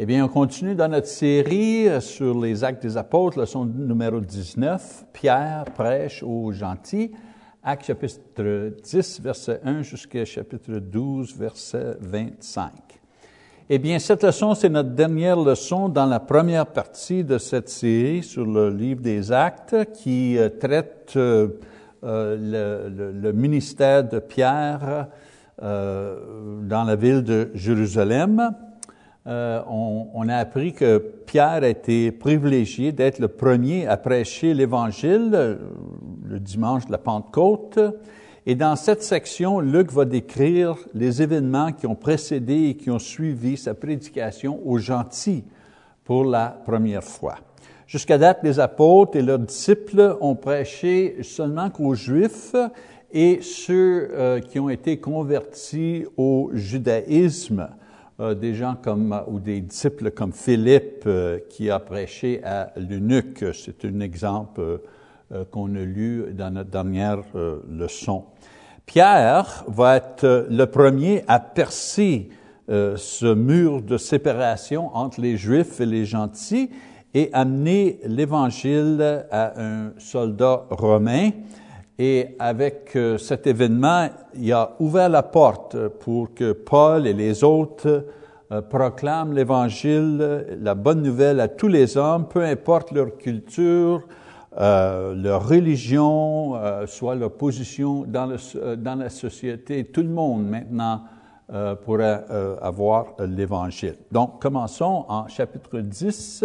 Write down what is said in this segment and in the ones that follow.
Eh bien, on continue dans notre série sur les actes des apôtres, leçon numéro 19, Pierre prêche aux gentils, acte chapitre 10, verset 1 jusqu'à chapitre 12, verset 25. Eh bien, cette leçon, c'est notre dernière leçon dans la première partie de cette série sur le livre des actes qui euh, traite euh, euh, le, ministère de Pierre dans la ville de Jérusalem. Euh, on, a appris que Pierre a été privilégié d'être le premier à prêcher l'Évangile le dimanche de la Pentecôte. Et dans cette section, Luc va décrire les événements qui ont précédé et qui ont suivi sa prédication aux gentils pour la première fois. Jusqu'à date, les apôtres et leurs disciples ont prêché seulement qu'aux Juifs et ceux euh, qui ont été convertis au judaïsme. Euh, des gens comme, ou des disciples comme Philippe euh, qui a prêché à l'eunuque. C'est un exemple euh, qu'on a lu dans notre dernière leçon. Pierre va être le premier à percer ce mur de séparation entre les Juifs et les gentils et amener l'Évangile à un soldat romain et avec euh, cet événement, il a ouvert la porte pour que Paul et les autres euh, proclament l'Évangile, la bonne nouvelle à tous les hommes, peu importe leur culture, euh, leur religion, soit leur position dans, la société. Tout le monde maintenant pourrait avoir l'Évangile. Donc, commençons en chapitre 10.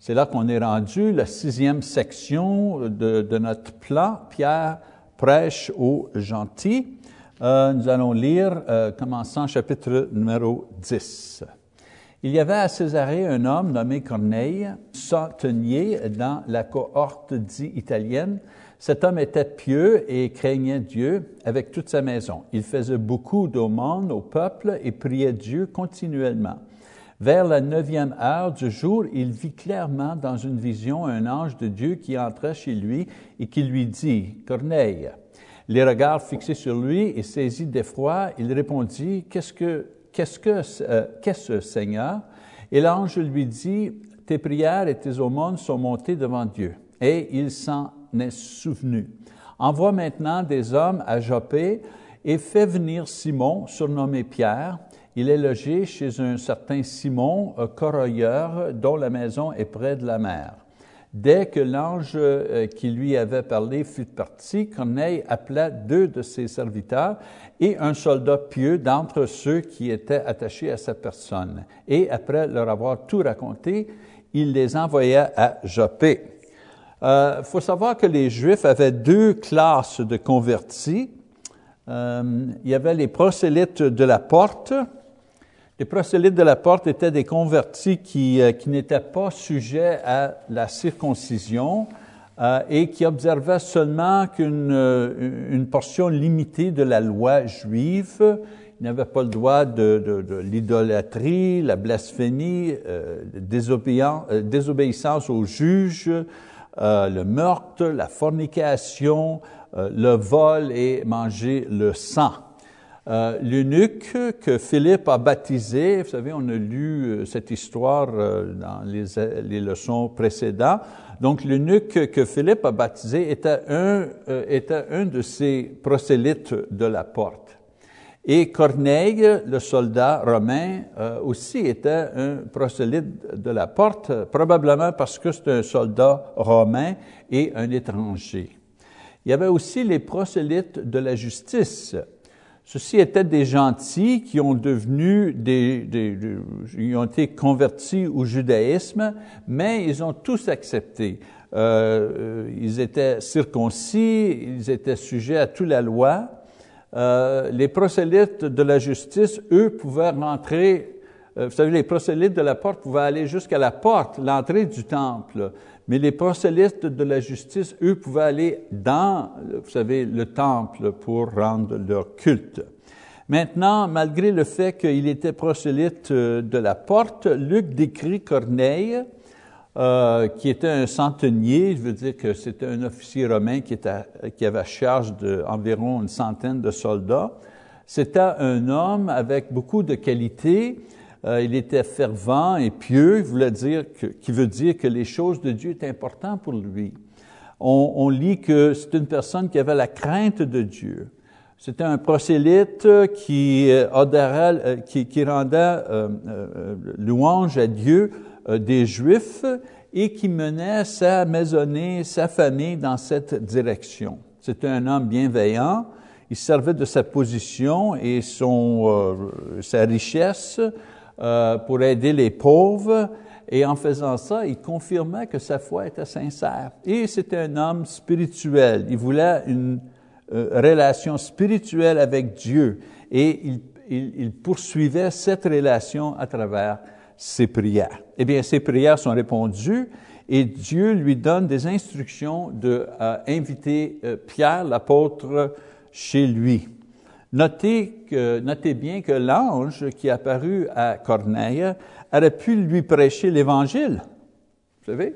C'est là qu'on est rendu, la sixième section de, notre plan. Pierre prêche aux gentils. Euh, nous allons lire, euh, commençant chapitre numéro 10. Il y avait à Césarée un homme nommé Corneille, centenier dans la cohorte dit italienne. Cet homme était pieux et craignait Dieu avec toute sa maison. Il faisait beaucoup d'aumônes au peuple et priait Dieu continuellement. Vers la neuvième heure du jour, il vit clairement dans une vision un ange de Dieu qui entrait chez lui et qui lui dit, Corneille. Les regards fixés sur lui et saisi d'effroi, il répondit, Qu'est-ce que, qu'est-ce que, euh, qu'est-ce, Seigneur? Et l'ange lui dit, Tes prières et tes aumônes sont montées devant Dieu. Et il s'en est souvenu. Envoie maintenant des hommes à Joppé et fais venir Simon, surnommé Pierre, il est logé chez un certain Simon, corroyeur, dont la maison est près de la mer. Dès que l'ange euh, qui lui avait parlé fut parti, Corneille appela deux de ses serviteurs et un soldat pieux d'entre ceux qui étaient attachés à sa personne. Et après leur avoir tout raconté, il les envoya à Joppé. Il euh, faut savoir que les Juifs avaient deux classes de convertis. Euh, il y avait les prosélytes de la porte, les prosélytes de la porte étaient des convertis qui, euh, n'étaient pas sujets à la circoncision euh, et qui observaient seulement qu'une euh, une portion limitée de la loi juive. Ils n'avaient pas le droit de, l'idolâtrie, la blasphémie, désobéissance aux juges, le meurtre, la fornication, le vol et manger le sang. Euh, L'eunuque que Philippe a baptisé, vous savez, on a lu euh, cette histoire euh, dans les, les, leçons précédentes. Donc, l'eunuque que Philippe a baptisé était un, était un de ces prosélytes de la porte. Et Corneille, le soldat romain, aussi était un prosélyte de la porte, probablement parce que c'est un soldat romain et un étranger. Il y avait aussi les prosélytes de la justice. Ceux-ci étaient des gentils qui ont devenu des, des, des, ils ont été convertis au judaïsme, mais ils ont tous accepté. Euh, ils étaient circoncis, ils étaient sujets à toute la loi. Euh, les prosélytes de la justice, eux, pouvaient rentrer. Euh, vous savez, les prosélytes de la porte pouvaient aller jusqu'à la porte, l'entrée du temple. Mais les prosélytes de la justice, eux, pouvaient aller dans, vous savez, le temple pour rendre leur culte. Maintenant, malgré le fait qu'il était prosélyte euh, de la porte, Luc décrit Corneille, euh, qui était un centenier, je veux dire que c'était un officier romain qui, était, qui avait charge d'environ une centaine de soldats. C'était un homme avec beaucoup de qualités, Euh, il était fervent et pieux, voulait dire qui veut dire que les choses de Dieu étaient importantes pour lui. On, lit que c'est une personne qui avait la crainte de Dieu. C'était un prosélyte qui, euh, qui, qui rendait euh, louange à Dieu des Juifs et qui menait sa maisonnée, sa famille dans cette direction. C'était un homme bienveillant. Il servait de sa position et son, sa richesse euh, pour aider les pauvres. Et en faisant ça, il confirmait que sa foi était sincère. Et c'était un homme spirituel. Il voulait une euh, relation spirituelle avec Dieu. Et il, poursuivait cette relation à travers ses prières. Eh bien, ses prières sont répondues et Dieu lui donne des instructions d'inviter euh, Pierre, l'apôtre, chez lui. Notez, que, notez bien que l'ange qui est apparu à Corneille aurait pu lui prêcher l'Évangile. Vous savez?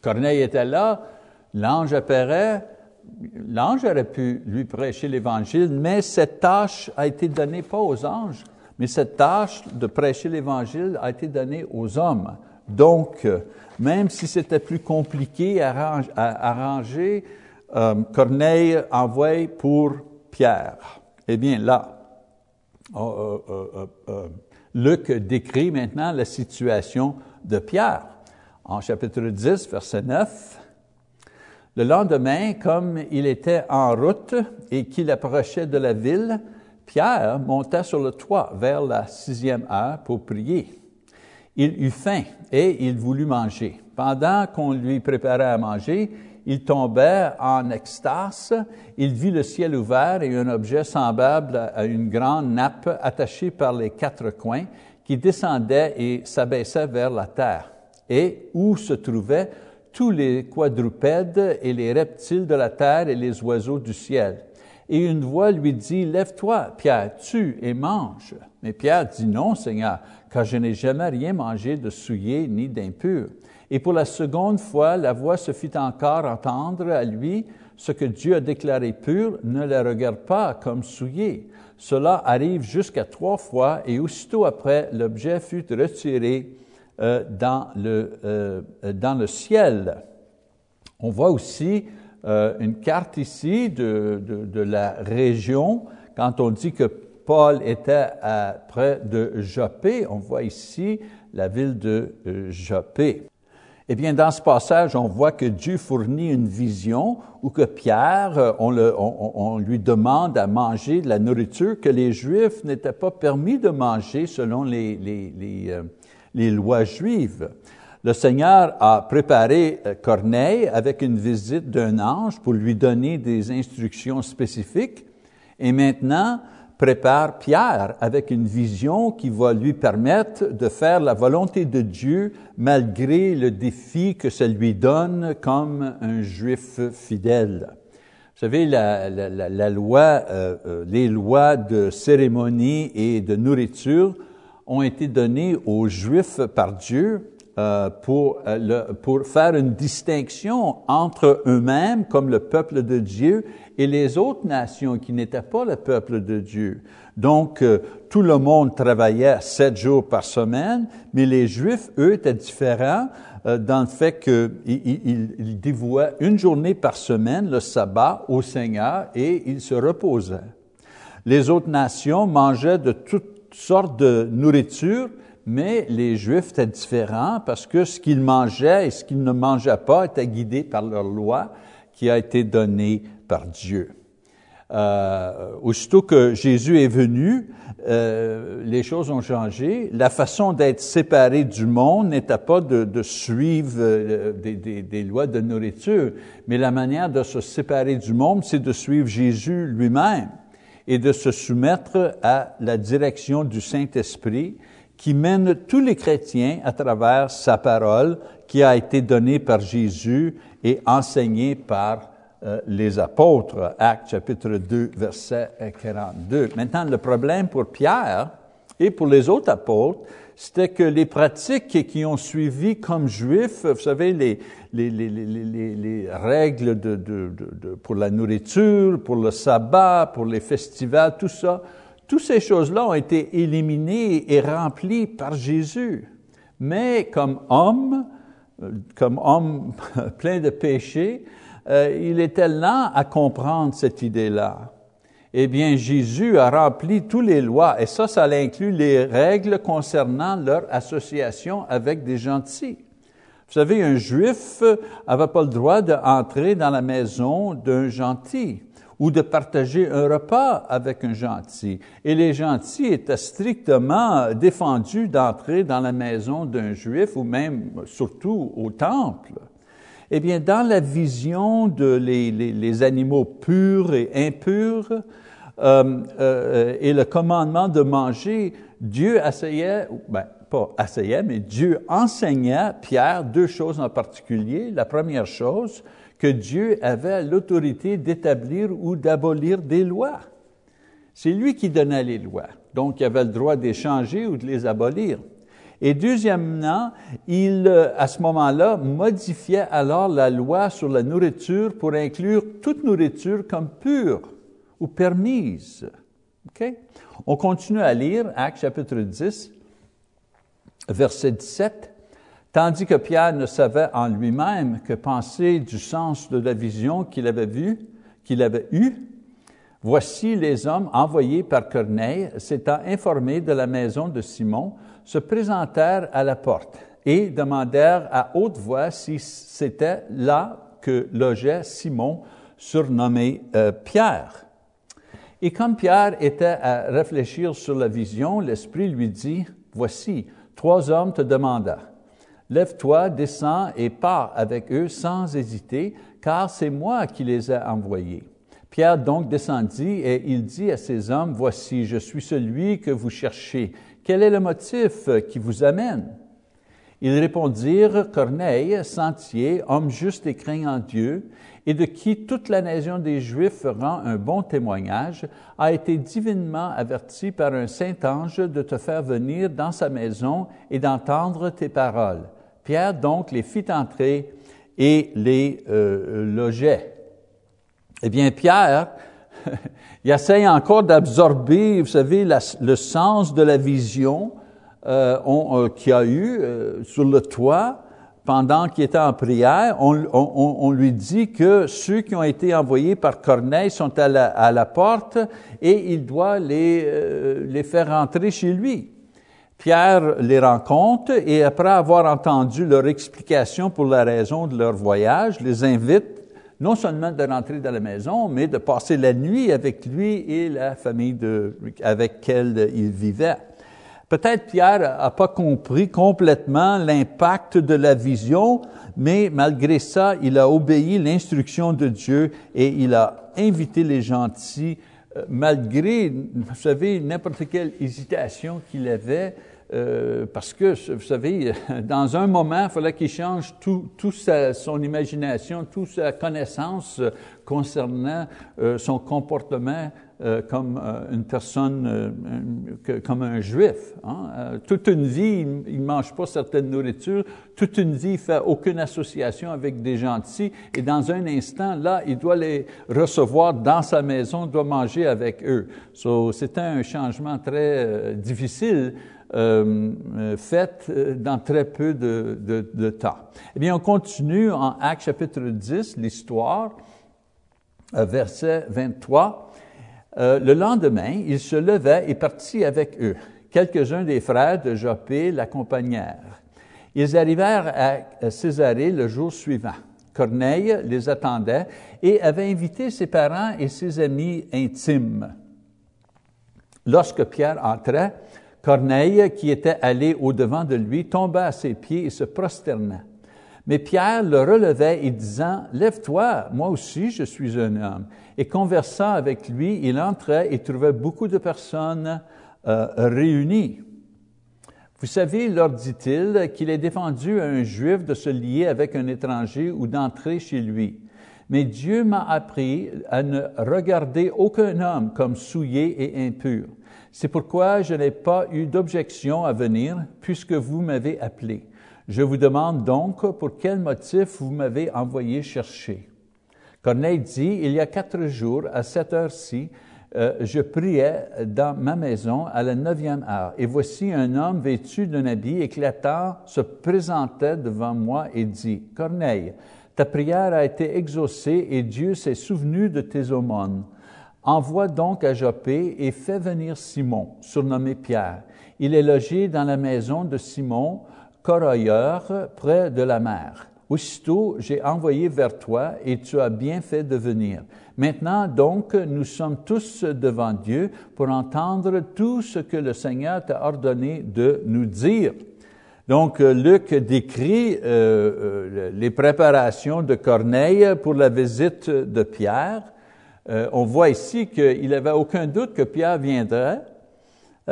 Corneille était là, l'ange apparaît, l'ange aurait pu lui prêcher l'Évangile, mais cette tâche a été donnée pas aux anges, mais cette tâche de prêcher l'Évangile a été donnée aux hommes. Donc, même si c'était plus compliqué à arranger, euh, Corneille envoie pour Pierre. Eh bien, là, oh, euh, euh, Luc décrit maintenant la situation de Pierre. En chapitre 10, verset 9, le lendemain, comme il était en route et qu'il approchait de la ville, Pierre monta sur le toit vers la sixième heure pour prier. Il eut faim et il voulut manger. Pendant qu'on lui préparait à manger, il tombait en extase, il vit le ciel ouvert et un objet semblable à une grande nappe attachée par les quatre coins qui descendait et s'abaissait vers la terre, et où se trouvaient tous les quadrupèdes et les reptiles de la terre et les oiseaux du ciel. Et une voix lui dit, Lève-toi, Pierre, tue et mange. Mais Pierre dit, Non, Seigneur, car je n'ai jamais rien mangé de souillé ni d'impur. Et pour la seconde fois, la voix se fit encore entendre à lui, ce que Dieu a déclaré pur, ne la regarde pas comme souillé. Cela arrive jusqu'à trois fois, et aussitôt après, l'objet fut retiré euh, dans, le, euh, dans le ciel. On voit aussi euh, une carte ici de, de, la région. Quand on dit que Paul était près de Joppé, on voit ici la ville de Joppé. Eh bien, dans ce passage, on voit que Dieu fournit une vision où que Pierre, euh, on, lui demande à manger de la nourriture que les Juifs n'étaient pas permis de manger selon les, les, euh, lois juives. Le Seigneur a préparé euh, Corneille avec une visite d'un ange pour lui donner des instructions spécifiques. Et maintenant, prépare Pierre avec une vision qui va lui permettre de faire la volonté de Dieu malgré le défi que ça lui donne comme un juif fidèle. Vous savez, la, la, la loi, euh, euh, les lois de cérémonie et de nourriture ont été données aux Juifs par Dieu euh, pour, euh, pour faire une distinction entre eux-mêmes comme le peuple de Dieu et les autres nations qui n'étaient pas le peuple de Dieu. Donc, euh, tout le monde travaillait sept jours par semaine, mais les Juifs, eux, étaient différents dans le fait qu'ils ils, ils dévouaient une journée par semaine, le sabbat, au Seigneur et ils se reposaient. Les autres nations mangeaient de toutes sortes de nourriture, mais les Juifs étaient différents parce que ce qu'ils mangeaient et ce qu'ils ne mangeaient pas était guidé par leur loi qui a été donnée par Dieu. Euh, aussitôt que Jésus est venu, euh, les choses ont changé. La façon d'être séparé du monde n'était pas de, suivre euh, des, lois de nourriture, mais la manière de se séparer du monde, c'est de suivre Jésus lui-même et de se soumettre à la direction du Saint-Esprit qui mène tous les chrétiens à travers sa parole qui a été donnée par Jésus et enseignée par euh, les apôtres. Actes chapitre 2, verset 42. Maintenant, le problème pour Pierre et pour les autres apôtres, c'était que les pratiques qui ont suivi comme juifs, vous savez, les, les, les, les règles pour la nourriture, pour le sabbat, pour les festivals, tout ça, toutes ces choses-là ont été éliminées et remplies par Jésus. Mais comme homme, euh, comme homme plein de péchés, euh, il était lent à comprendre cette idée-là. Eh bien, Jésus a rempli toutes les lois, et ça, ça inclut les règles concernant leur association avec des gentils. Vous savez, un juif n'avait pas le droit d'entrer dans la maison d'un gentil ou de partager un repas avec un gentil. Et les gentils étaient strictement défendus d'entrer dans la maison d'un juif ou même surtout au temple. Eh bien, dans la vision de les, animaux purs et impurs euh, euh, et le commandement de manger, Dieu essayait, ben, pas essayait, mais Dieu enseignait Pierre deux choses en particulier. La première chose, que Dieu avait l'autorité d'établir ou d'abolir des lois. C'est lui qui donnait les lois. Donc, il avait le droit d'échanger ou de les abolir. Et deuxièmement, il, euh, à ce moment-là, modifiait alors la loi sur la nourriture pour inclure toute nourriture comme pure ou permise. OK? On continue à lire Actes chapitre 10, verset 17. Tandis que Pierre ne savait en lui-même que penser du sens de la vision qu'il avait vue, qu'il avait eue, voici les hommes envoyés par Corneille, s'étant informés de la maison de Simon, se présentèrent à la porte et demandèrent à haute voix si c'était là que logeait Simon, surnommé euh, Pierre. Et comme Pierre était à réfléchir sur la vision, l'Esprit lui dit, Voici, trois hommes te demandent. Lève-toi, descends et pars avec eux sans hésiter, car c'est moi qui les ai envoyés. Pierre donc descendit et il dit à ces hommes, Voici, je suis celui que vous cherchez. Quel est le motif qui vous amène? Ils répondirent, Corneille, sentier, homme juste et craignant Dieu, et de qui toute la nation des Juifs rend un bon témoignage, a été divinement averti par un saint ange de te faire venir dans sa maison et d'entendre tes paroles. Pierre donc les fit entrer et les euh, logeait. Eh bien, Pierre, il essaye encore d'absorber, vous savez, le sens de la vision euh, euh qu'il a eu euh, sur le toit pendant qu'il était en prière. On, lui dit que ceux qui ont été envoyés par Corneille sont à la, à la porte et il doit les, les faire rentrer chez lui. Pierre les rencontre et après avoir entendu leur explication pour la raison de leur voyage, les invite non seulement de rentrer dans la maison, mais de passer la nuit avec lui et la famille avec laquelle il vivait. Peut-être Pierre n'a pas compris complètement l'impact de la vision, mais malgré ça, il a obéi l'instruction de Dieu et il a invité les gentils malgré, vous savez, n'importe quelle hésitation qu'il avait, euh, parce que, vous savez, dans un moment, il fallait qu'il change tout, tout son imagination, toute sa connaissance concernant euh, son comportement comme une personne, comme un juif. Hein. toute une vie, il ne mange pas certaine nourriture, toute une vie, il fait aucune association avec des gentils, et dans un instant, là, il doit les recevoir dans sa maison, doit manger avec eux. So, C'était un changement très difficile, euh, euh, euh, dans très peu de, de, de, temps. Eh bien, on continue en Actes chapitre 10, l'histoire, verset 23. Le lendemain, il se levait et partit avec eux. Quelques-uns des frères de Joppé l'accompagnèrent. Ils arrivèrent à Césarée le jour suivant. Corneille les attendait et avait invité ses parents et ses amis intimes. Lorsque Pierre entrait, Corneille, qui était allé au-devant de lui, tomba à ses pieds et se prosterna. Mais Pierre le relevait et disant, Lève-toi, moi aussi je suis un homme. Et conversant avec lui, il entrait et trouvait beaucoup de personnes euh, réunies. Vous savez, leur dit-il, qu'il est défendu à un juif de se lier avec un étranger ou d'entrer chez lui. Mais Dieu m'a appris à ne regarder aucun homme comme souillé et impur. C'est pourquoi je n'ai pas eu d'objection à venir, puisque vous m'avez appelé. Je vous demande donc pour quel motif vous m'avez envoyé chercher? Corneille dit, il y a quatre jours, à cette heure-ci, euh, je priais dans ma maison à la neuvième heure, et voici un homme vêtu d'un habit éclatant se présentait devant moi et dit, Corneille, ta prière a été exaucée et Dieu s'est souvenu de tes aumônes. Envoie donc à Joppé et fais venir Simon, surnommé Pierre. Il est logé dans la maison de Simon, corroyeur, près de la mer. Aussitôt, j'ai envoyé vers toi et tu as bien fait de venir. Maintenant, donc, nous sommes tous devant Dieu pour entendre tout ce que le Seigneur t'a ordonné de nous dire. Donc, euh, Luc décrit euh, euh, les préparations de Corneille pour la visite de Pierre. on voit ici qu'il n'avait aucun doute que Pierre viendrait.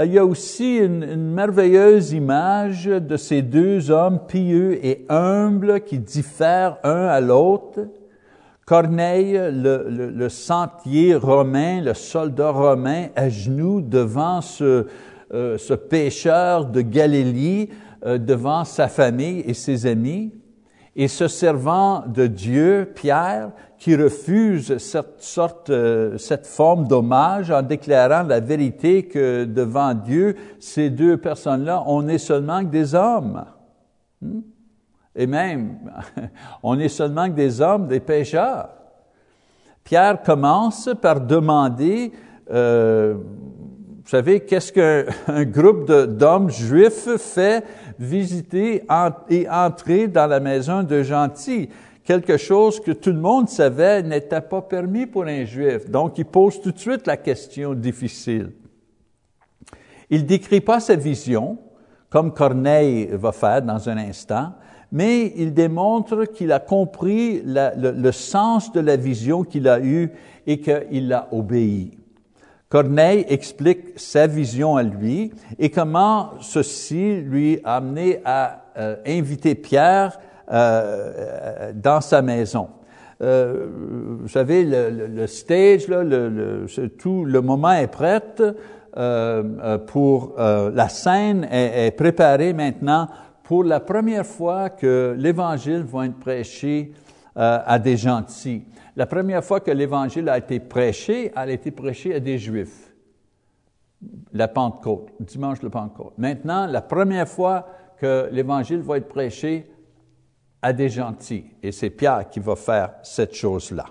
Il y a aussi une, une, merveilleuse image de ces deux hommes pieux et humbles qui diffèrent un à l'autre. Corneille, le, sentier romain, le soldat romain, à genoux devant ce, euh, ce pécheur de Galilée, euh, devant sa famille et ses amis, et ce servant de Dieu, Pierre, qui refuse cette sorte, euh, cette forme d'hommage en déclarant la vérité que devant Dieu, ces deux personnes-là, on n'est seulement que des hommes. Hmm? Et même, on est seulement que des hommes, des pécheurs. Pierre commence par demander, euh, vous savez, qu'est-ce qu'un groupe d'hommes juifs fait visiter et entrer dans la maison de gentils? Quelque chose que tout le monde savait n'était pas permis pour un juif. Donc, il pose tout de suite la question difficile. Il décrit pas sa vision, comme Corneille va faire dans un instant, mais il démontre qu'il a compris le, sens de la vision qu'il a eue et qu'il l'a obéi. Corneille explique sa vision à lui et comment ceci lui a amené à euh, inviter Pierre euh, dans sa maison. Euh, vous savez, le, stage, le, tout le moment est prêt pour la scène est préparée maintenant pour la première fois que l'Évangile va être prêché euh, à des gentils. La première fois que l'Évangile a été prêché, elle a été prêché à des Juifs. La Pentecôte, dimanche de Pentecôte. Maintenant, la première fois que l'Évangile va être prêché à des gentils. Et c'est Pierre qui va faire cette chose-là.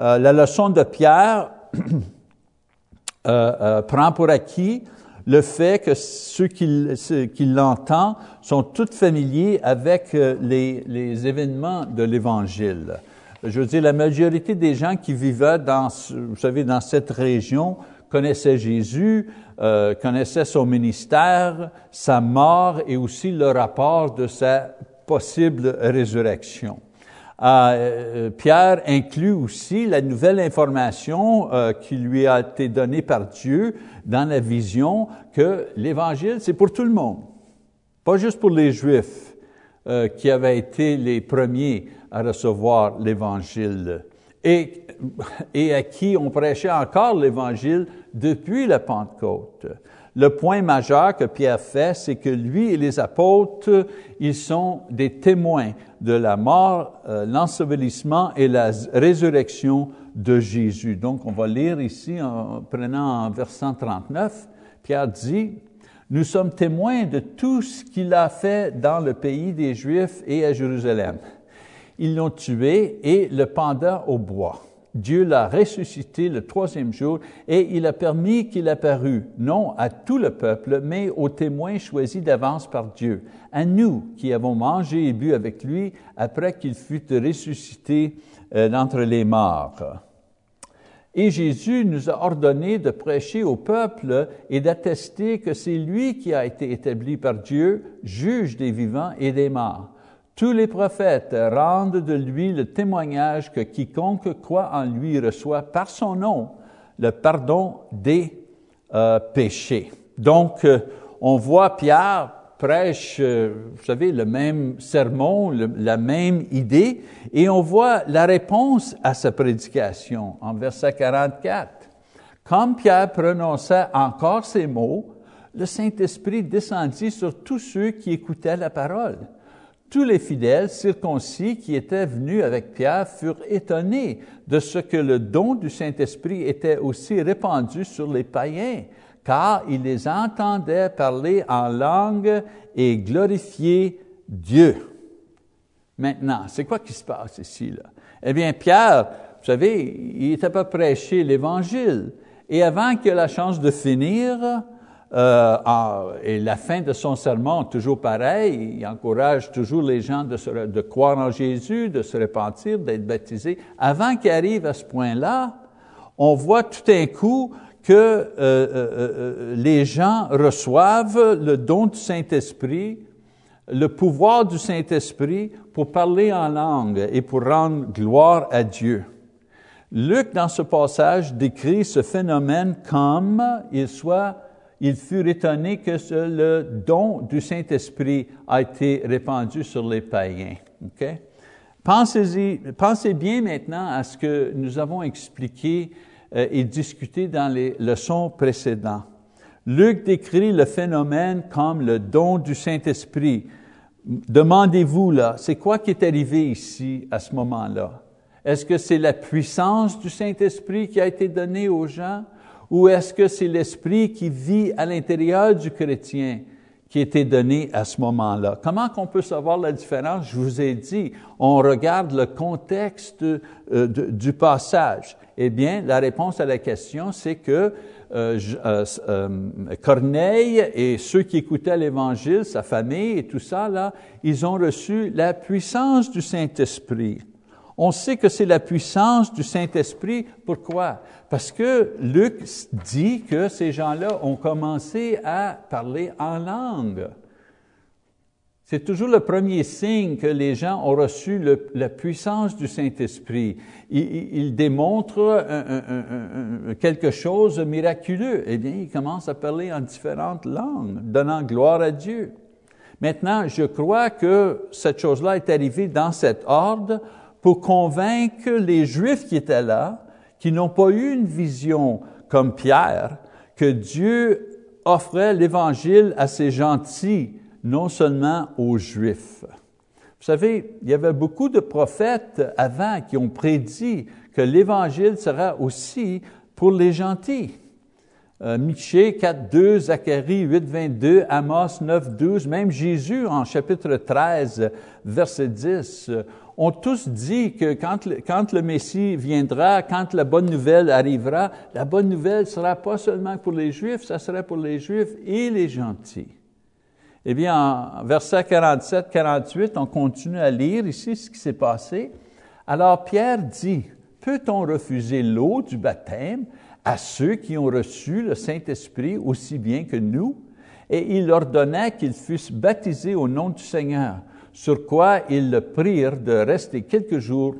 Euh, la leçon de Pierre euh, prend pour acquis le fait que ceux qui, l'entendent sont tous familiers avec euh, les, événements de l'Évangile. Je veux dire, la majorité des gens qui vivaient dans, vous savez, dans cette région connaissaient Jésus, euh, connaissaient son ministère, sa mort et aussi le rapport de sa possible résurrection. Euh, Pierre inclut aussi la nouvelle information euh, qui lui a été donnée par Dieu dans la vision que l'Évangile, c'est pour tout le monde, pas juste pour les Juifs euh, qui avaient été les premiers à recevoir l'Évangile et, et à qui on prêchait encore l'Évangile depuis la Pentecôte. Le point majeur que Pierre fait, c'est que lui et les apôtres, ils sont des témoins de la mort, euh, l'ensevelissement et la résurrection de Jésus. Donc, on va lire ici en prenant en verset 39. Pierre dit, nous sommes témoins de tout ce qu'il a fait dans le pays des Juifs et à Jérusalem. Ils l'ont tué et le pendant au bois. Dieu l'a ressuscité le troisième jour et il a permis qu'il apparût, non à tout le peuple, mais aux témoins choisis d'avance par Dieu, à nous qui avons mangé et bu avec lui après qu'il fut ressuscité euh, d'entre les morts. Et Jésus nous a ordonné de prêcher au peuple et d'attester que c'est lui qui a été établi par Dieu, juge des vivants et des morts. Tous les prophètes rendent de lui le témoignage que quiconque croit en lui reçoit par son nom le pardon des euh, péchés. Donc, euh, on voit Pierre prêche, euh, vous savez, le même sermon, la même idée, et on voit la réponse à sa prédication en verset 44. Comme Pierre prononçait encore ces mots, le Saint-Esprit descendit sur tous ceux qui écoutaient la parole. Tous les fidèles circoncis qui étaient venus avec Pierre furent étonnés de ce que le don du Saint-Esprit était aussi répandu sur les païens, car ils les entendaient parler en langue et glorifier Dieu. Maintenant, c'est quoi qui se passe ici? Là? Eh bien, Pierre, vous savez, il était pas prêché l'Évangile. Et avant qu'il ait la chance de finir, euh, et la fin de son sermon, toujours pareil, il encourage toujours les gens de, croire en Jésus, de se repentir, d'être baptisés. Avant qu'il arrive à ce point-là, on voit tout d'un coup que euh, euh, les gens reçoivent le don du Saint-Esprit, le pouvoir du Saint-Esprit pour parler en langue et pour rendre gloire à Dieu. Luc, dans ce passage, décrit ce phénomène comme il soit ils furent étonnés que le don du Saint-Esprit a été répandu sur les païens. Okay? Pensez, pensez bien maintenant à ce que nous avons expliqué euh, et discuté dans les leçons précédentes. Luc décrit le phénomène comme le don du Saint-Esprit. Demandez-vous là, c'est quoi qui est arrivé ici à ce moment-là? Est-ce que c'est la puissance du Saint-Esprit qui a été donnée aux gens? Ou est-ce que c'est l'esprit qui vit à l'intérieur du chrétien qui était donné à ce moment-là? Comment qu'on peut savoir la différence? Je vous ai dit, on regarde le contexte euh, du passage. Eh bien, la réponse à la question, c'est que euh, euh, Corneille et ceux qui écoutaient l'Évangile, sa famille et tout ça, là, ils ont reçu la puissance du Saint-Esprit. On sait que c'est la puissance du Saint-Esprit. Pourquoi? Parce que Luc dit que ces gens-là ont commencé à parler en langue. C'est toujours le premier signe que les gens ont reçu la puissance du Saint-Esprit. Il, démontre quelque chose de miraculeux. Eh bien, ils commencent à parler en différentes langues, donnant gloire à Dieu. Maintenant, je crois que cette chose-là est arrivée dans cet ordre pour convaincre les Juifs qui étaient là, qui n'ont pas eu une vision comme Pierre, que Dieu offrait l'Évangile à ses gentils, non seulement aux Juifs. Vous savez, il y avait beaucoup de prophètes avant qui ont prédit que l'Évangile sera aussi pour les gentils. Euh, Michée 4, 2, Zacharie 8, 22, Amos 9, 12, même Jésus en chapitre 13, verset 10, ont tous dit que quand le, quand le Messie viendra, quand la bonne nouvelle arrivera, la bonne nouvelle sera pas seulement pour les Juifs, ça sera pour les Juifs et les gentils. Eh bien, en verset 47, 48, on continue à lire ici ce qui s'est passé. Alors Pierre dit, peut-on refuser l'eau du baptême à ceux qui ont reçu le Saint-Esprit aussi bien que nous? Et il ordonna qu'ils fussent baptisés au nom du Seigneur sur quoi ils le prirent de rester quelques jours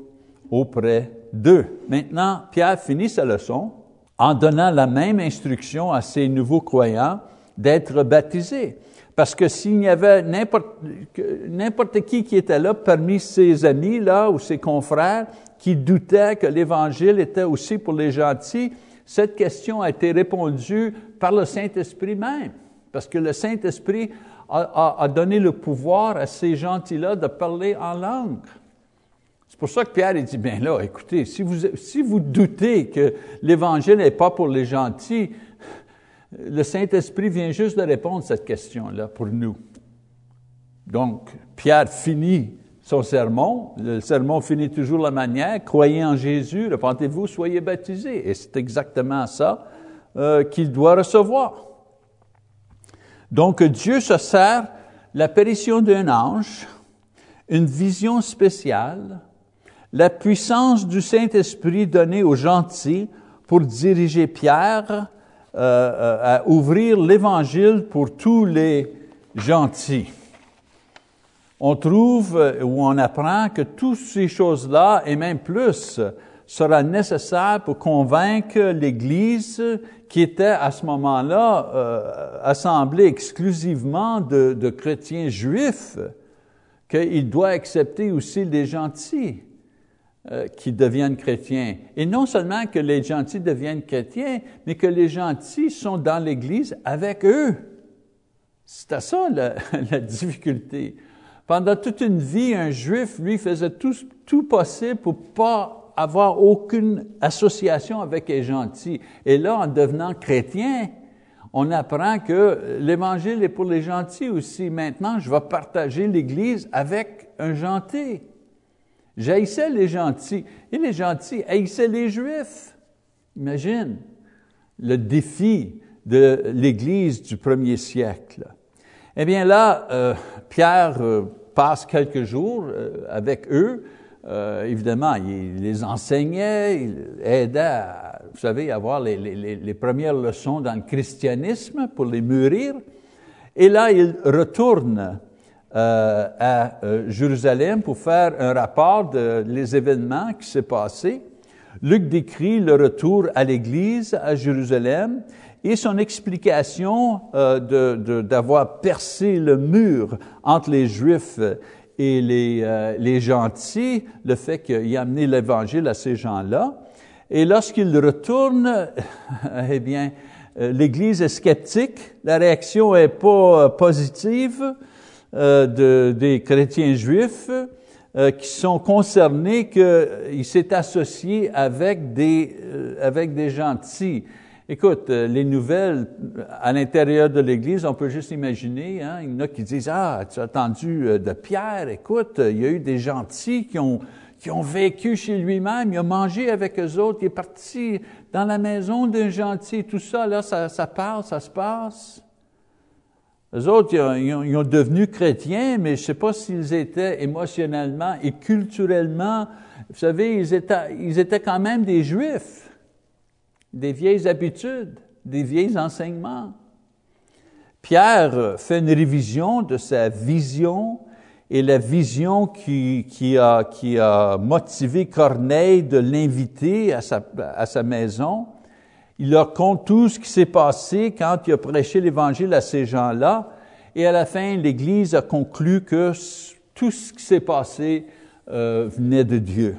auprès d'eux. Maintenant, Pierre finit sa leçon en donnant la même instruction à ses nouveaux croyants d'être baptisés. Parce que s'il y avait n'importe qui qui était là parmi ses amis là ou ses confrères qui doutaient que l'Évangile était aussi pour les gentils, cette question a été répondue par le Saint-Esprit même. Parce que le Saint-Esprit a, donné le pouvoir à ces gentils-là de parler en langue. C'est pour ça que Pierre dit, bien là, écoutez, si vous, si vous doutez que l'Évangile n'est pas pour les gentils, le Saint-Esprit vient juste de répondre à cette question-là pour nous. Donc, Pierre finit son sermon. Le sermon finit toujours la manière, croyez en Jésus, repentez-vous, soyez baptisés. Et c'est exactement ça euh, qu'il doit recevoir. Donc Dieu se sert l'apparition d'un ange, une vision spéciale, la puissance du Saint-Esprit donnée aux gentils pour diriger Pierre euh, euh, à ouvrir l'Évangile pour tous les gentils. On trouve euh, ou on apprend que toutes ces choses-là, et même plus, sera nécessaire pour convaincre l'Église qui était à ce moment-là euh, assemblée exclusivement de, chrétiens juifs, qu'il doit accepter aussi les gentils euh, qui deviennent chrétiens. Et non seulement que les gentils deviennent chrétiens, mais que les gentils sont dans l'Église avec eux. C'est à ça la difficulté. Pendant toute une vie, un juif, lui, faisait tout, tout possible pour pas avoir aucune association avec les gentils. Et là, en devenant chrétien, on apprend que l'Évangile est pour les gentils aussi. Maintenant, je vais partager l'Église avec un gentil. J'haïssais les gentils. Et les gentils haïssaient les Juifs. Imagine le défi de l'Église du premier siècle. Eh bien là, euh, Pierre euh, passe quelques jours euh, avec eux. évidemment, il les enseignait, il aidait à, vous savez, avoir les, premières leçons dans le christianisme pour les mûrir. Et là, il retourne à Jérusalem pour faire un rapport de les événements qui s'est passé. Luc décrit le retour à l'Église à Jérusalem et son explication euh, d'avoir percé le mur entre les Juifs et les, euh, les gentils, le fait qu'il a amené l'Évangile à ces gens-là. Et lorsqu'il retourne, eh bien, euh, l'Église est sceptique, la réaction est pas euh, positive de, des chrétiens juifs qui sont concernés qu'il s'est associé avec des, avec des gentils. Écoute, euh, les nouvelles à l'intérieur de l'Église, on peut juste imaginer, hein, il y en a qui disent, ah, tu as entendu euh, de Pierre, écoute, il y a eu des gentils qui ont, qui ont vécu chez lui-même, il a mangé avec eux autres, il est parti dans la maison d'un gentil, tout ça, là, ça, ça parle, ça se passe. Les autres, ils ont, ils ont, devenu chrétiens, mais je ne sais pas s'ils étaient émotionnellement et culturellement, vous savez, ils étaient, ils étaient quand même des juifs des vieilles habitudes, des vieilles enseignements. Pierre fait une révision de sa vision et la vision qui, a, motivé Corneille de l'inviter à sa, à sa maison. Il leur compte tout ce qui s'est passé quand il a prêché l'Évangile à ces gens-là. Et à la fin, l'Église a conclu que tout ce qui s'est passé euh, venait de Dieu.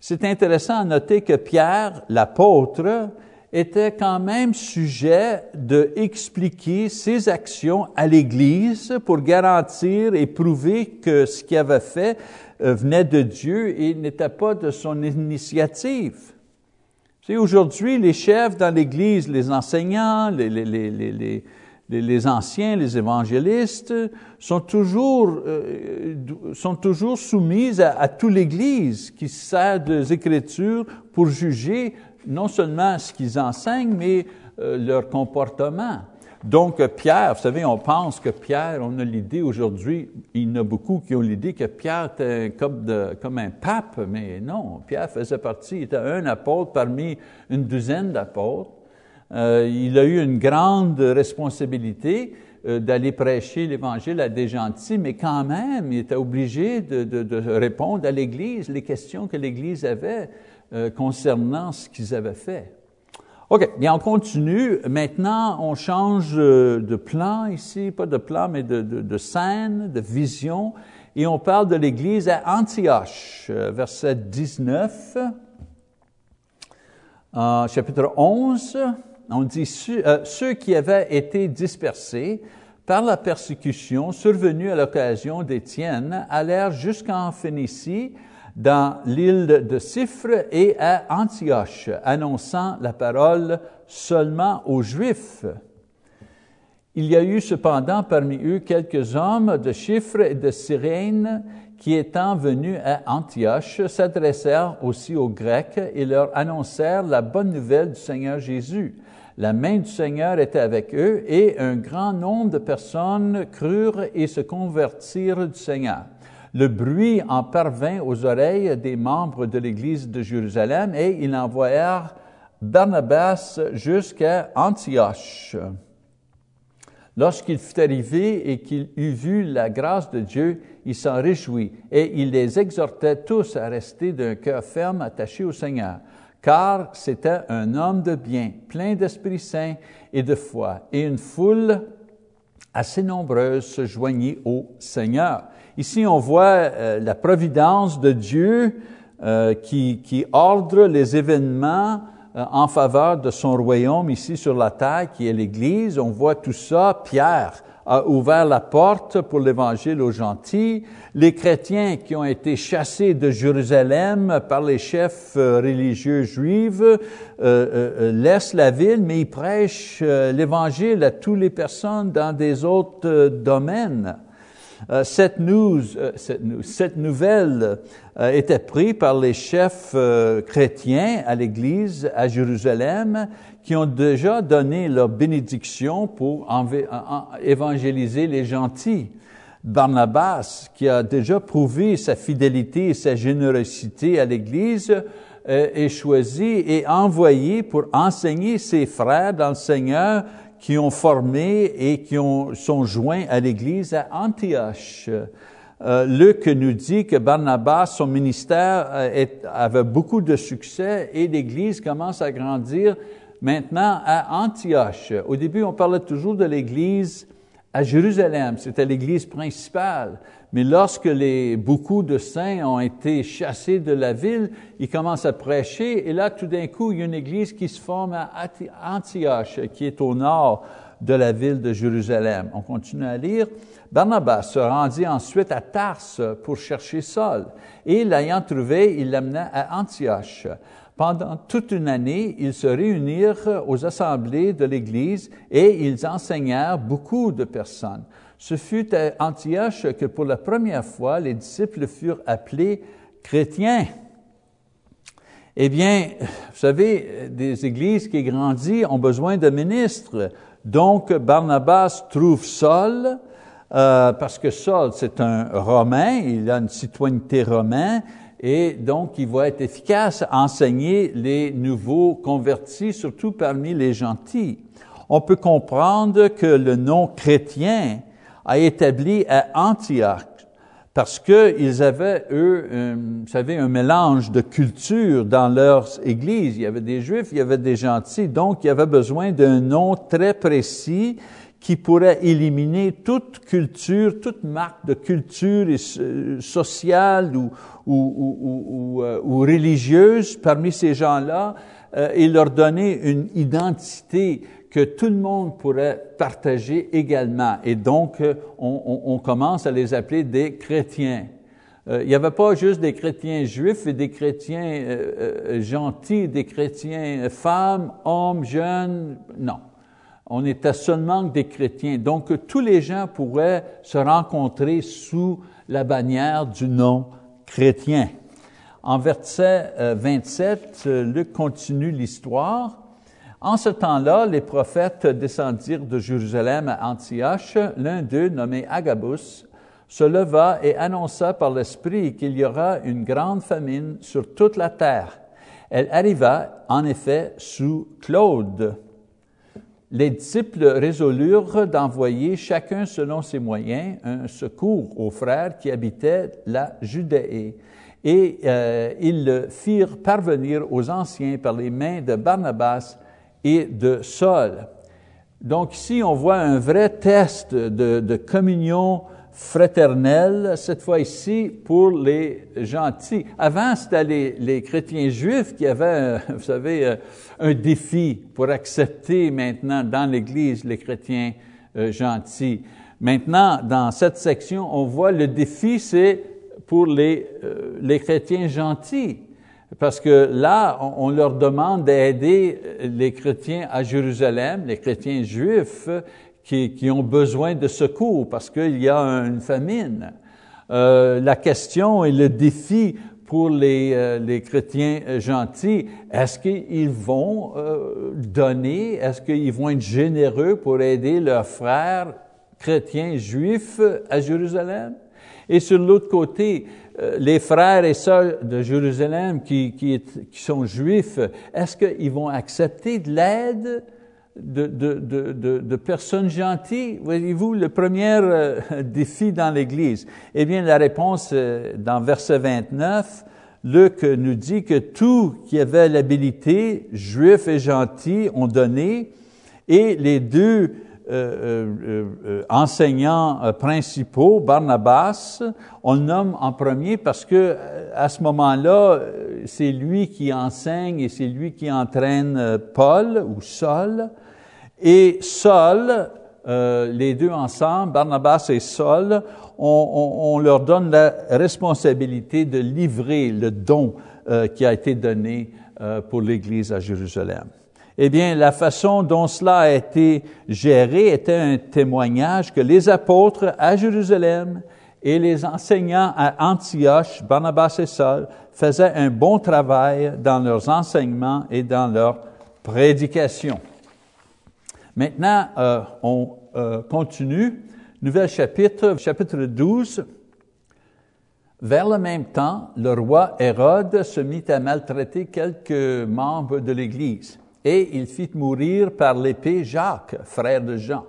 C'est intéressant à noter que Pierre, l'apôtre, était quand même sujet de expliquer ses actions à l'Église pour garantir et prouver que ce qu'il avait fait euh, venait de Dieu et n'était pas de son initiative. Aujourd'hui les chefs dans l'Église, les enseignants, les, les, les, les les, anciens, les évangélistes, sont toujours, euh, sont toujours soumis à, à toute l'Église qui sert des Écritures pour juger non seulement ce qu'ils enseignent, mais euh, leur comportement. Donc, Pierre, vous savez, on pense que Pierre, on a l'idée aujourd'hui, il y en a beaucoup qui ont l'idée que Pierre était comme, un pape, mais non, Pierre faisait partie, il était un apôtre parmi une douzaine d'apôtres. Euh, il a eu une grande responsabilité euh, d'aller prêcher l'Évangile à des gentils, mais quand même, il était obligé de répondre à l'Église, les questions que l'Église avait. Euh, concernant ce qu'ils avaient fait. OK, bien on continue. Maintenant, on change euh, de plan ici, pas de plan, mais de, scène, de vision, et on parle de l'Église à Antioche, euh, verset 19, euh, chapitre 11. On dit, ceux qui avaient été dispersés par la persécution survenue à l'occasion d'Étienne allèrent jusqu'en Phénicie, dans l'île de Cypre et à Antioche, annonçant la parole seulement aux Juifs. Il y a eu cependant parmi eux quelques hommes de Chypre et de Cyrène qui, étant venus à Antioche, s'adressèrent aussi aux Grecs et leur annoncèrent la bonne nouvelle du Seigneur Jésus. La main du Seigneur était avec eux et un grand nombre de personnes crurent et se convertirent du Seigneur. Le bruit en parvint aux oreilles des membres de l'Église de Jérusalem et ils envoyèrent Barnabas jusqu'à Antioche. Lorsqu'il fut arrivé et qu'il eut vu la grâce de Dieu, il s'en réjouit et il les exhortait tous à rester d'un cœur ferme attaché au Seigneur, car c'était un homme de bien, plein d'Esprit Saint et de foi, et une foule assez nombreuse se joignit au Seigneur. Ici, on voit euh, la providence de Dieu euh, qui, ordre les événements euh, en faveur de son royaume ici sur la terre, qui est l'Église. On voit tout ça. Pierre a ouvert la porte pour l'Évangile aux gentils. Les chrétiens qui ont été chassés de Jérusalem par les chefs religieux juifs laissent la ville, mais ils prêchent l'Évangile à toutes les personnes dans des autres domaines. Cette, news, cette, nouvelle était prise par les chefs chrétiens à l'Église à Jérusalem qui ont déjà donné leur bénédiction pour évangéliser les gentils. Barnabas, qui a déjà prouvé sa fidélité et sa générosité à l'Église, euh, est choisi et envoyé pour enseigner ses frères dans le Seigneur qui ont formé et qui ont, sont joints à l'Église à Antioche. Euh, Luc nous dit que Barnabas, son ministère euh, avait beaucoup de succès et l'Église commence à grandir maintenant à Antioche. Au début, on parlait toujours de l'Église à Jérusalem, c'était l'Église principale. Mais lorsque les, beaucoup de saints ont été chassés de la ville, ils commencent à prêcher, et là, tout d'un coup, il y a une Église qui se forme à Antioche, qui est au nord de la ville de Jérusalem. On continue à lire. Barnabas se rendit ensuite à Tarse pour chercher Saul, et l'ayant trouvé, il l'amena à Antioche. Pendant toute une année, ils se réunirent aux assemblées de l'Église et ils enseignèrent beaucoup de personnes. Ce fut à Antioche que pour la première fois, les disciples furent appelés chrétiens. Eh bien, vous savez, des églises qui grandissent ont besoin de ministres. Donc, Barnabas trouve Saul, euh, parce que Saul, c'est un Romain, il a une citoyenneté romaine, et donc il va être efficace à enseigner les nouveaux convertis, surtout parmi les gentils. On peut comprendre que le nom chrétien a établi à Antioche parce qu'ils avaient, eux, vous savez, un mélange de cultures dans leur église. Il y avait des juifs, il y avait des gentils, donc il y avait besoin d'un nom très précis qui pourrait éliminer toute culture, toute marque de culture euh, sociale euh, ou, religieuse parmi ces gens-là euh, et leur donner une identité que tout le monde pourrait partager également. Et donc, euh, on, commence à les appeler des chrétiens. il n'y avait pas juste des chrétiens juifs et des chrétiens gentils, des chrétiens femmes, hommes, jeunes, non. On était seulement des chrétiens. Donc, tous les gens pourraient se rencontrer sous la bannière du nom chrétien. En verset 27, euh, euh, Luc continue l'histoire. En ce temps-là, les prophètes descendirent de Jérusalem à Antioche. L'un d'eux, nommé Agabus, se leva et annonça par l'Esprit qu'il y aura une grande famine sur toute la terre. Elle arriva en effet sous Claude. Les disciples résolurent d'envoyer chacun selon ses moyens un secours aux frères qui habitaient la Judée. Et euh, ils le firent parvenir aux anciens par les mains de Barnabas et de Saul. Donc ici, on voit un vrai test de, communion fraternelle, cette fois ici pour les gentils. Avant, c'était les, les, chrétiens juifs qui avaient, vous savez, euh, un défi pour accepter maintenant dans l'Église les chrétiens euh, gentils. Maintenant, dans cette section, on voit le défi, c'est pour les, euh, les chrétiens gentils. Parce que là, on, leur demande d'aider les chrétiens à Jérusalem, les chrétiens juifs, qui, ont besoin de secours parce qu'il y a une famine. Euh, la question et le défi pour les, euh, chrétiens gentils, est-ce qu'ils vont euh, donner, est-ce qu'ils vont être généreux pour aider leurs frères chrétiens juifs à Jérusalem? Et sur l'autre côté, euh, les frères et sœurs de Jérusalem qui, sont juifs, est-ce qu'ils vont accepter de l'aide de, personnes gentilles? Voyez-vous, le premier euh, défi dans l'Église? Eh bien, la réponse euh, dans verset 29, Luc nous dit que tous qui avaient l'habilité, juifs et gentils, ont donné, et les deux euh, euh, euh, enseignants principaux, Barnabas, on le nomme en premier parce que à ce moment-là, c'est lui qui enseigne et c'est lui qui entraîne Paul ou Saul. Et Saul, euh, les deux ensemble, Barnabas et Saul, on, leur donne la responsabilité de livrer le don euh, qui a été donné euh, pour l'Église à Jérusalem. Eh bien, la façon dont cela a été géré était un témoignage que les apôtres à Jérusalem et les enseignants à Antioche, Barnabas et Saul, faisaient un bon travail dans leurs enseignements et dans leur prédication. Maintenant, euh, on euh, continue. Nouvel chapitre, chapitre 12. Vers le même temps, le roi Hérode se mit à maltraiter quelques membres de l'Église et il fit mourir par l'épée Jacques, frère de Jean.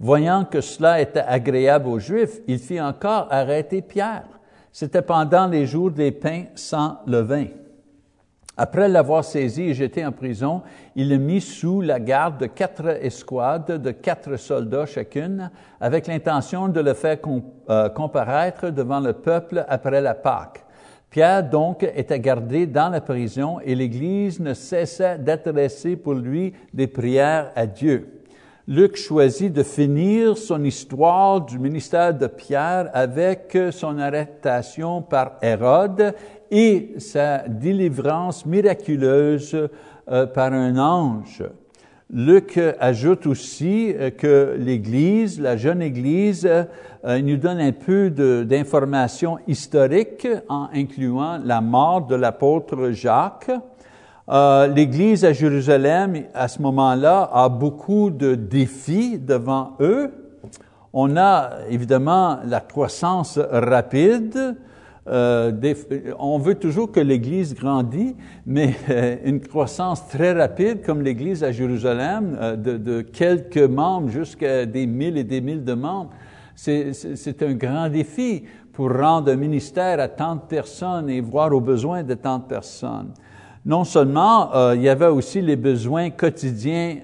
Voyant que cela était agréable aux Juifs, il fit encore arrêter Pierre. C'était pendant les jours des pains sans levain. Après l'avoir saisi et jeté en prison, il le mit sous la garde de quatre escouades de quatre soldats chacune, avec l'intention de le faire euh, comparaître devant le peuple après la Pâque. Pierre donc était gardé dans la prison et l'Église ne cessait d'adresser pour lui des prières à Dieu. Luc choisit de finir son histoire du ministère de Pierre avec son arrestation par Hérode et sa délivrance miraculeuse euh, par un ange. Luc ajoute aussi euh, que l'Église, la jeune Église, euh, nous donne un peu d'informations historiques en incluant la mort de l'apôtre Jacques. L'Église à Jérusalem, à ce moment-là, a beaucoup de défis devant eux. On a évidemment la croissance rapide, euh, on veut toujours que l'Église grandisse, mais euh, une croissance très rapide comme l'Église à Jérusalem, euh, de, quelques membres jusqu'à des mille et des mille de membres, c'est un grand défi pour rendre un ministère à tant de personnes et voir aux besoins de tant de personnes. Non seulement, il y avait aussi les besoins quotidiens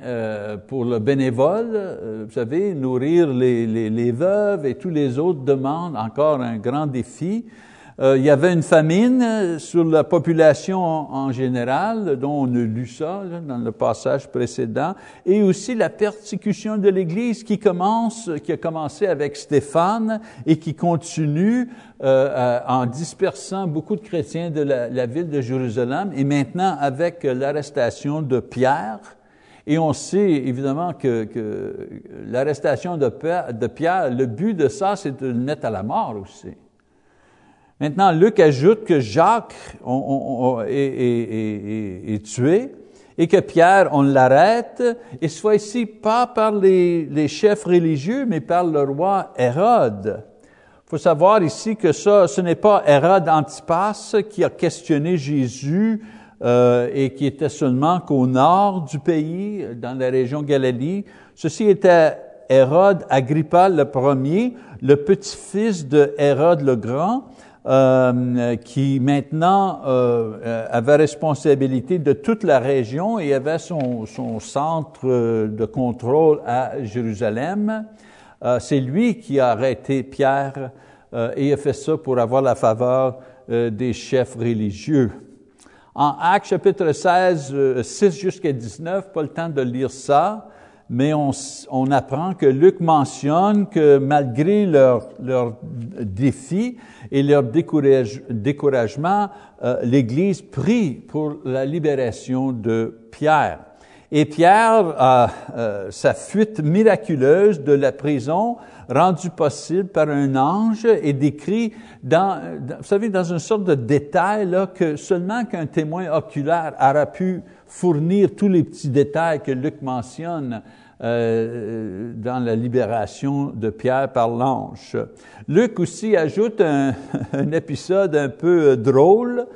pour le bénévole, vous savez, nourrir les, les, veuves et tous les autres demandes, encore un grand défi. Euh, il y avait une famine euh, sur la population en, général, dont on a lu ça dans le passage précédent, et aussi la persécution de l'Église qui commence, qui a commencé avec Stéphane et qui continue euh, en dispersant beaucoup de chrétiens de la, ville de Jérusalem, et maintenant avec l'arrestation de Pierre. Et on sait évidemment que, l'arrestation de, de Pierre, le but de ça, c'est de le mettre à la mort aussi. Maintenant, Luc ajoute que Jacques est, tué et que Pierre, on l'arrête, et ce fois-ci pas par les, chefs religieux, mais par le roi Hérode. Il faut savoir ici que ça, ce n'est pas Hérode Antipas qui a questionné Jésus euh, et qui était seulement qu'au nord du pays, dans la région Galilée. Ceci était Hérode Agrippa le premier, le petit-fils de Hérode le Grand, euh, qui maintenant euh, euh, avait responsabilité de toute la région et avait son, son centre de contrôle à Jérusalem. Euh, c'est lui qui a arrêté Pierre et a fait ça pour avoir la faveur des chefs religieux. En Actes chapitre 16, 6 jusqu'à 19, pas le temps de lire ça, mais on, apprend que Luc mentionne que malgré leurs leur défis et leur découragement, euh, l'Église prie pour la libération de Pierre. Et Pierre, euh, sa fuite miraculeuse de la prison, rendue possible par un ange, est décrit dans, vous savez, dans une sorte de détail là, que seulement qu'un témoin oculaire aura pu fournir tous les petits détails que Luc mentionne euh, dans la libération de Pierre par l'ange. Luc aussi ajoute un, un épisode un peu euh, drôle.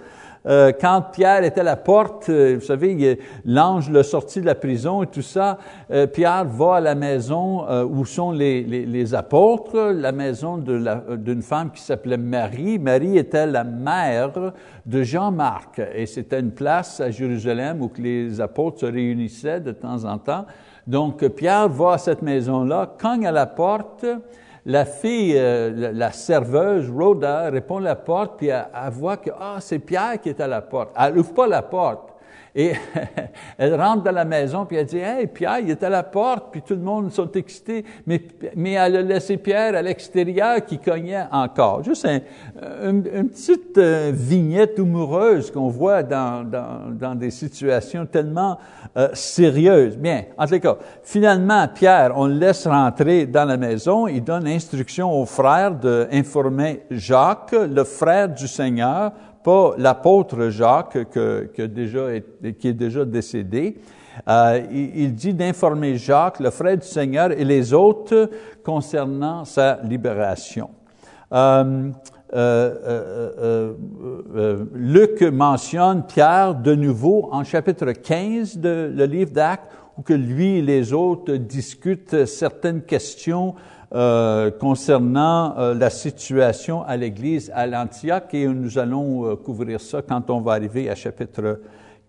Euh, quand Pierre était à la porte, euh, vous savez, l'ange l'a sorti de la prison et tout ça, euh, Pierre va à la maison où sont les, apôtres, la maison d'une femme qui s'appelait Marie. Marie était la mère de Jean-Marc et c'était une place à Jérusalem où les apôtres se réunissaient de temps en temps. Donc Pierre va à cette maison-là, cogne à la porte, la fille, euh, la, serveuse, Rhoda, répond à la porte, puis elle, voit que ah, c'est Pierre qui est à la porte. Elle n'ouvre pas la porte. Et elle rentre dans la maison, puis elle dit, Hey, Pierre, il est à la porte, puis tout le monde sont excités, mais, mais elle a laissé Pierre à l'extérieur qui cognait encore. Juste une, petite euh, vignette humoureuse qu'on voit dans, dans, des situations tellement euh, sérieuses. Bien, en tout cas, finalement, Pierre, on le laisse rentrer dans la maison, il donne instruction au frère d'informer Jacques, le frère du Seigneur, pas l'apôtre Jacques qui est déjà décédé. Euh, il, dit d'informer Jacques, le frère du Seigneur, et les autres concernant sa libération. Euh, euh, Luc mentionne Pierre de nouveau en chapitre 15 de le livre d'Actes, où que lui et les autres discutent certaines questions euh, concernant euh, la situation à l'Église à l'Antioche et nous allons euh, couvrir ça quand on va arriver à chapitre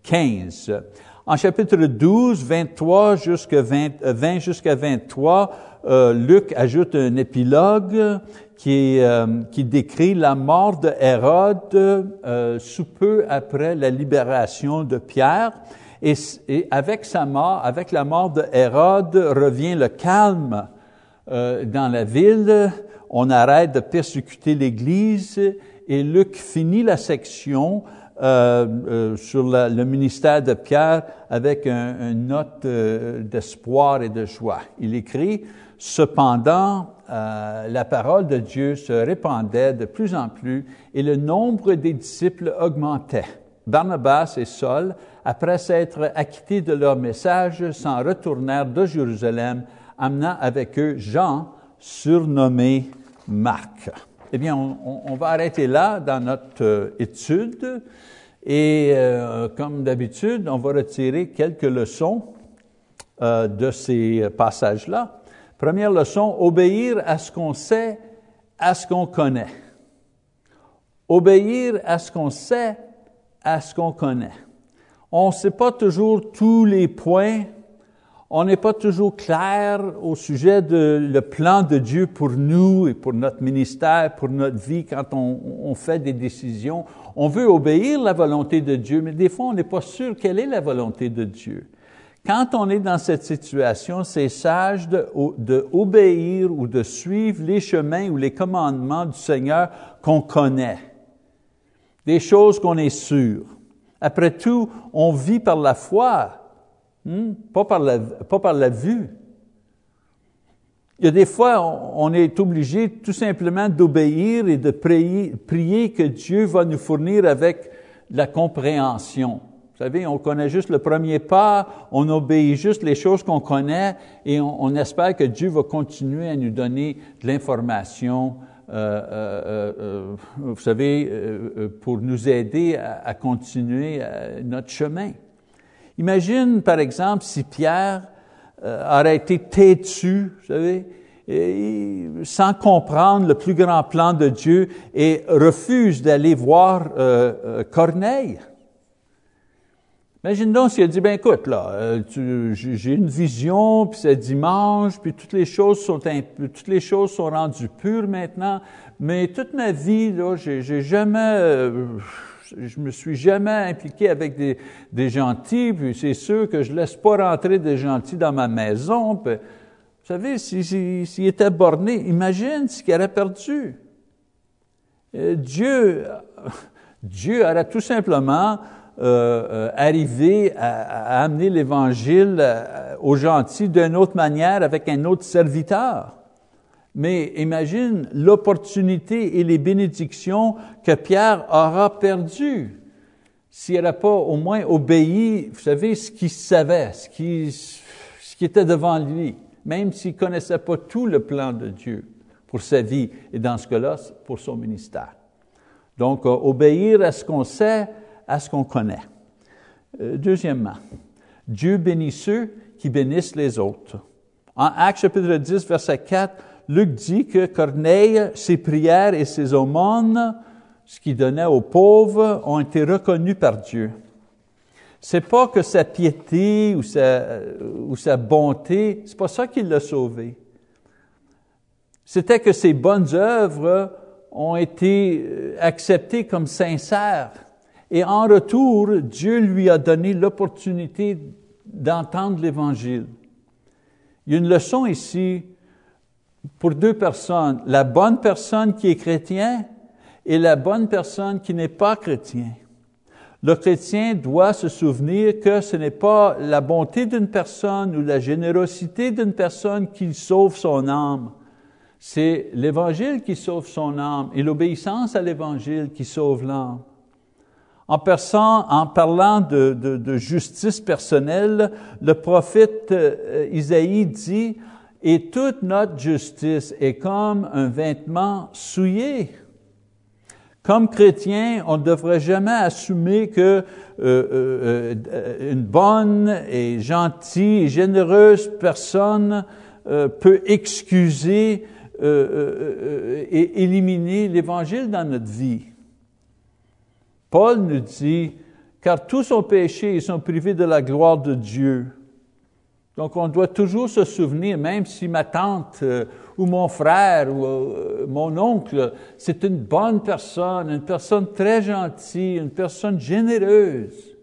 15. En chapitre 12, 23 jusqu'à 20, 20 jusqu'à 23, Luc ajoute un épilogue qui, qui décrit la mort de Hérode sous peu après la libération de Pierre. Et, avec sa mort, avec la mort de Hérode, revient le calme euh, dans la ville, on arrête de persécuter l'Église et Luc finit la section euh, euh, sur le ministère de Pierre avec une note d'espoir et de joie. Il écrit, Cependant, la parole de Dieu se répandait de plus en plus et le nombre des disciples augmentait. Barnabas et Saul, après s'être acquittés de leur message, s'en retournèrent de Jérusalem amenant avec eux Jean, surnommé Marc. Eh bien, on, va arrêter là dans notre euh, étude et euh, comme d'habitude, on va retirer quelques leçons euh, de ces passages-là. Première leçon, obéir à ce qu'on sait, à ce qu'on connaît. Obéir à ce qu'on sait, à ce qu'on connaît. On ne sait pas toujours tous les points on n'est pas toujours clair au sujet de le plan de Dieu pour nous et pour notre ministère, pour notre vie quand on, fait des décisions. On veut obéir la volonté de Dieu, mais des fois on n'est pas sûr quelle est la volonté de Dieu. Quand on est dans cette situation, c'est sage de, de, obéir ou de suivre les chemins ou les commandements du Seigneur qu'on connaît. Des choses qu'on est sûr. Après tout, on vit par la foi. Hmm? Pas, par la, pas par la vue. Il y a des fois, on, est obligé tout simplement d'obéir et de prier, que Dieu va nous fournir avec la compréhension. Vous savez, on connaît juste le premier pas, on obéit juste les choses qu'on connaît et on, espère que Dieu va continuer à nous donner de l'information, euh, euh, euh, vous savez, pour nous aider à continuer notre chemin. Imagine, par exemple, si Pierre euh, aurait été têtu, vous savez, sans comprendre le plus grand plan de Dieu et refuse d'aller voir euh, euh, Corneille. Imagine donc s'il a dit, ben écoute, là, j'ai une vision, puis c'est dimanche, puis toutes les choses sont toutes les choses sont rendues pures maintenant, mais toute ma vie, là, j'ai jamais je me suis jamais impliqué avec des, gentils, puis c'est sûr que je laisse pas rentrer des gentils dans ma maison. vous savez, s'il si, était borné, imagine ce qu'il aurait perdu. Euh, Dieu, Dieu aurait tout simplement euh, euh, arrivé à, à amener l'Évangile aux gentils d'une autre manière avec un autre serviteur. Mais imagine l'opportunité et les bénédictions que Pierre aura perdues s'il n'aurait pas au moins obéi, vous savez, ce qu'il savait, ce qui, ce qui était devant lui, même s'il ne connaissait pas tout le plan de Dieu pour sa vie et dans ce cas-là, pour son ministère. Donc, euh, obéir à ce qu'on sait, à ce qu'on connaît. Euh, deuxièmement, Dieu bénit ceux qui bénissent les autres. En Actes chapitre 10, verset 4, Luc dit que Corneille, ses prières et ses aumônes, ce qu'il donnait aux pauvres, ont été reconnus par Dieu. C'est pas que sa piété ou sa, ou sa bonté, c'est pas ça qui l'a sauvé. C'était que ses bonnes œuvres ont été acceptées comme sincères Et en retour, Dieu lui a donné l'opportunité d'entendre l'Évangile. Il y a une leçon ici pour deux personnes. La bonne personne qui est chrétien et la bonne personne qui n'est pas chrétien. Le chrétien doit se souvenir que ce n'est pas la bonté d'une personne ou la générosité d'une personne qui sauve son âme. C'est l'Évangile qui sauve son âme et l'obéissance à l'Évangile qui sauve l'âme. En, parlant de, justice personnelle, le prophète euh, Isaïe dit, et toute notre justice est comme un vêtement souillé. Comme chrétien, on ne devrait jamais assumer que euh, euh, euh, une bonne et gentille et généreuse personne peut excuser et éliminer l'Évangile dans notre vie. Paul nous dit, car tous ont péché et sont privés de la gloire de Dieu. Donc, on doit toujours se souvenir, même si ma tante euh, ou mon frère ou euh, mon oncle, c'est une bonne personne, une personne très gentille, une personne généreuse,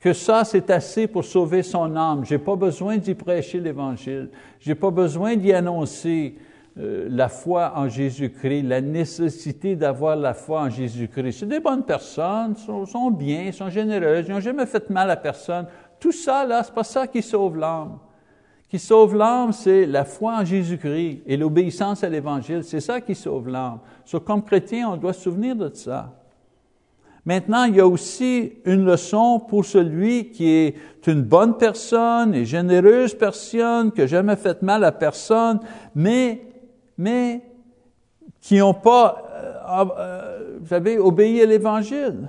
que ça, c'est assez pour sauver son âme. J'ai pas besoin d'y prêcher l'Évangile. J'ai pas besoin d'y annoncer euh, la foi en Jésus-Christ, la nécessité d'avoir la foi en Jésus-Christ. C'est des bonnes personnes, sont, sont bien, sont généreuses, ils n'ont jamais fait mal à personne. Tout ça, là, c'est pas ça qui sauve l'âme. Qui sauve l'âme, c'est la foi en Jésus-Christ et l'obéissance à l'Évangile. C'est ça qui sauve l'âme. So, comme chrétien, on doit se souvenir de ça. Maintenant, il y a aussi une leçon pour celui qui est une bonne personne et généreuse personne, qui n'a jamais fait mal à personne, mais, mais qui n'ont pas, euh, euh, vous savez, obéi à l'Évangile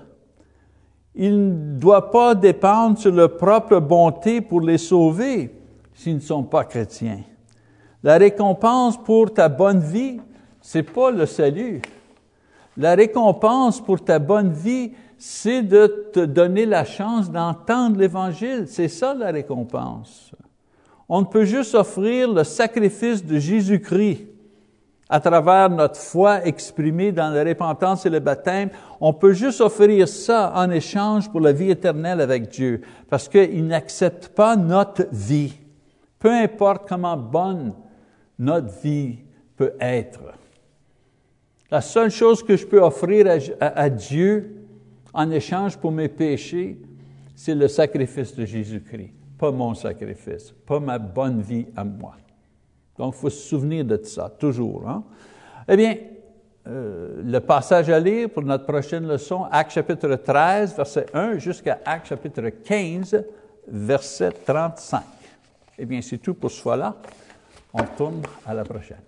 il ne doit pas dépendre sur leur propre bonté pour les sauver s'ils ne sont pas chrétiens. La récompense pour ta bonne vie, c'est pas le salut. La récompense pour ta bonne vie, c'est de te donner la chance d'entendre l'Évangile. C'est ça la récompense. On ne peut juste offrir le sacrifice de Jésus-Christ à travers notre foi exprimée dans la repentance et le baptême, on peut juste offrir ça en échange pour la vie éternelle avec Dieu, parce qu'il n'accepte pas notre vie, peu importe comment bonne notre vie peut être. La seule chose que je peux offrir à, à Dieu en échange pour mes péchés, c'est le sacrifice de Jésus-Christ, pas mon sacrifice, pas ma bonne vie à moi. Donc, il faut se souvenir de ça, toujours. Hein? Eh bien, euh, le passage à lire pour notre prochaine leçon, Acte chapitre 13, verset 1, jusqu'à Acte chapitre 15, verset 35. Eh bien, c'est tout pour ce fois-là. On tourne à la prochaine.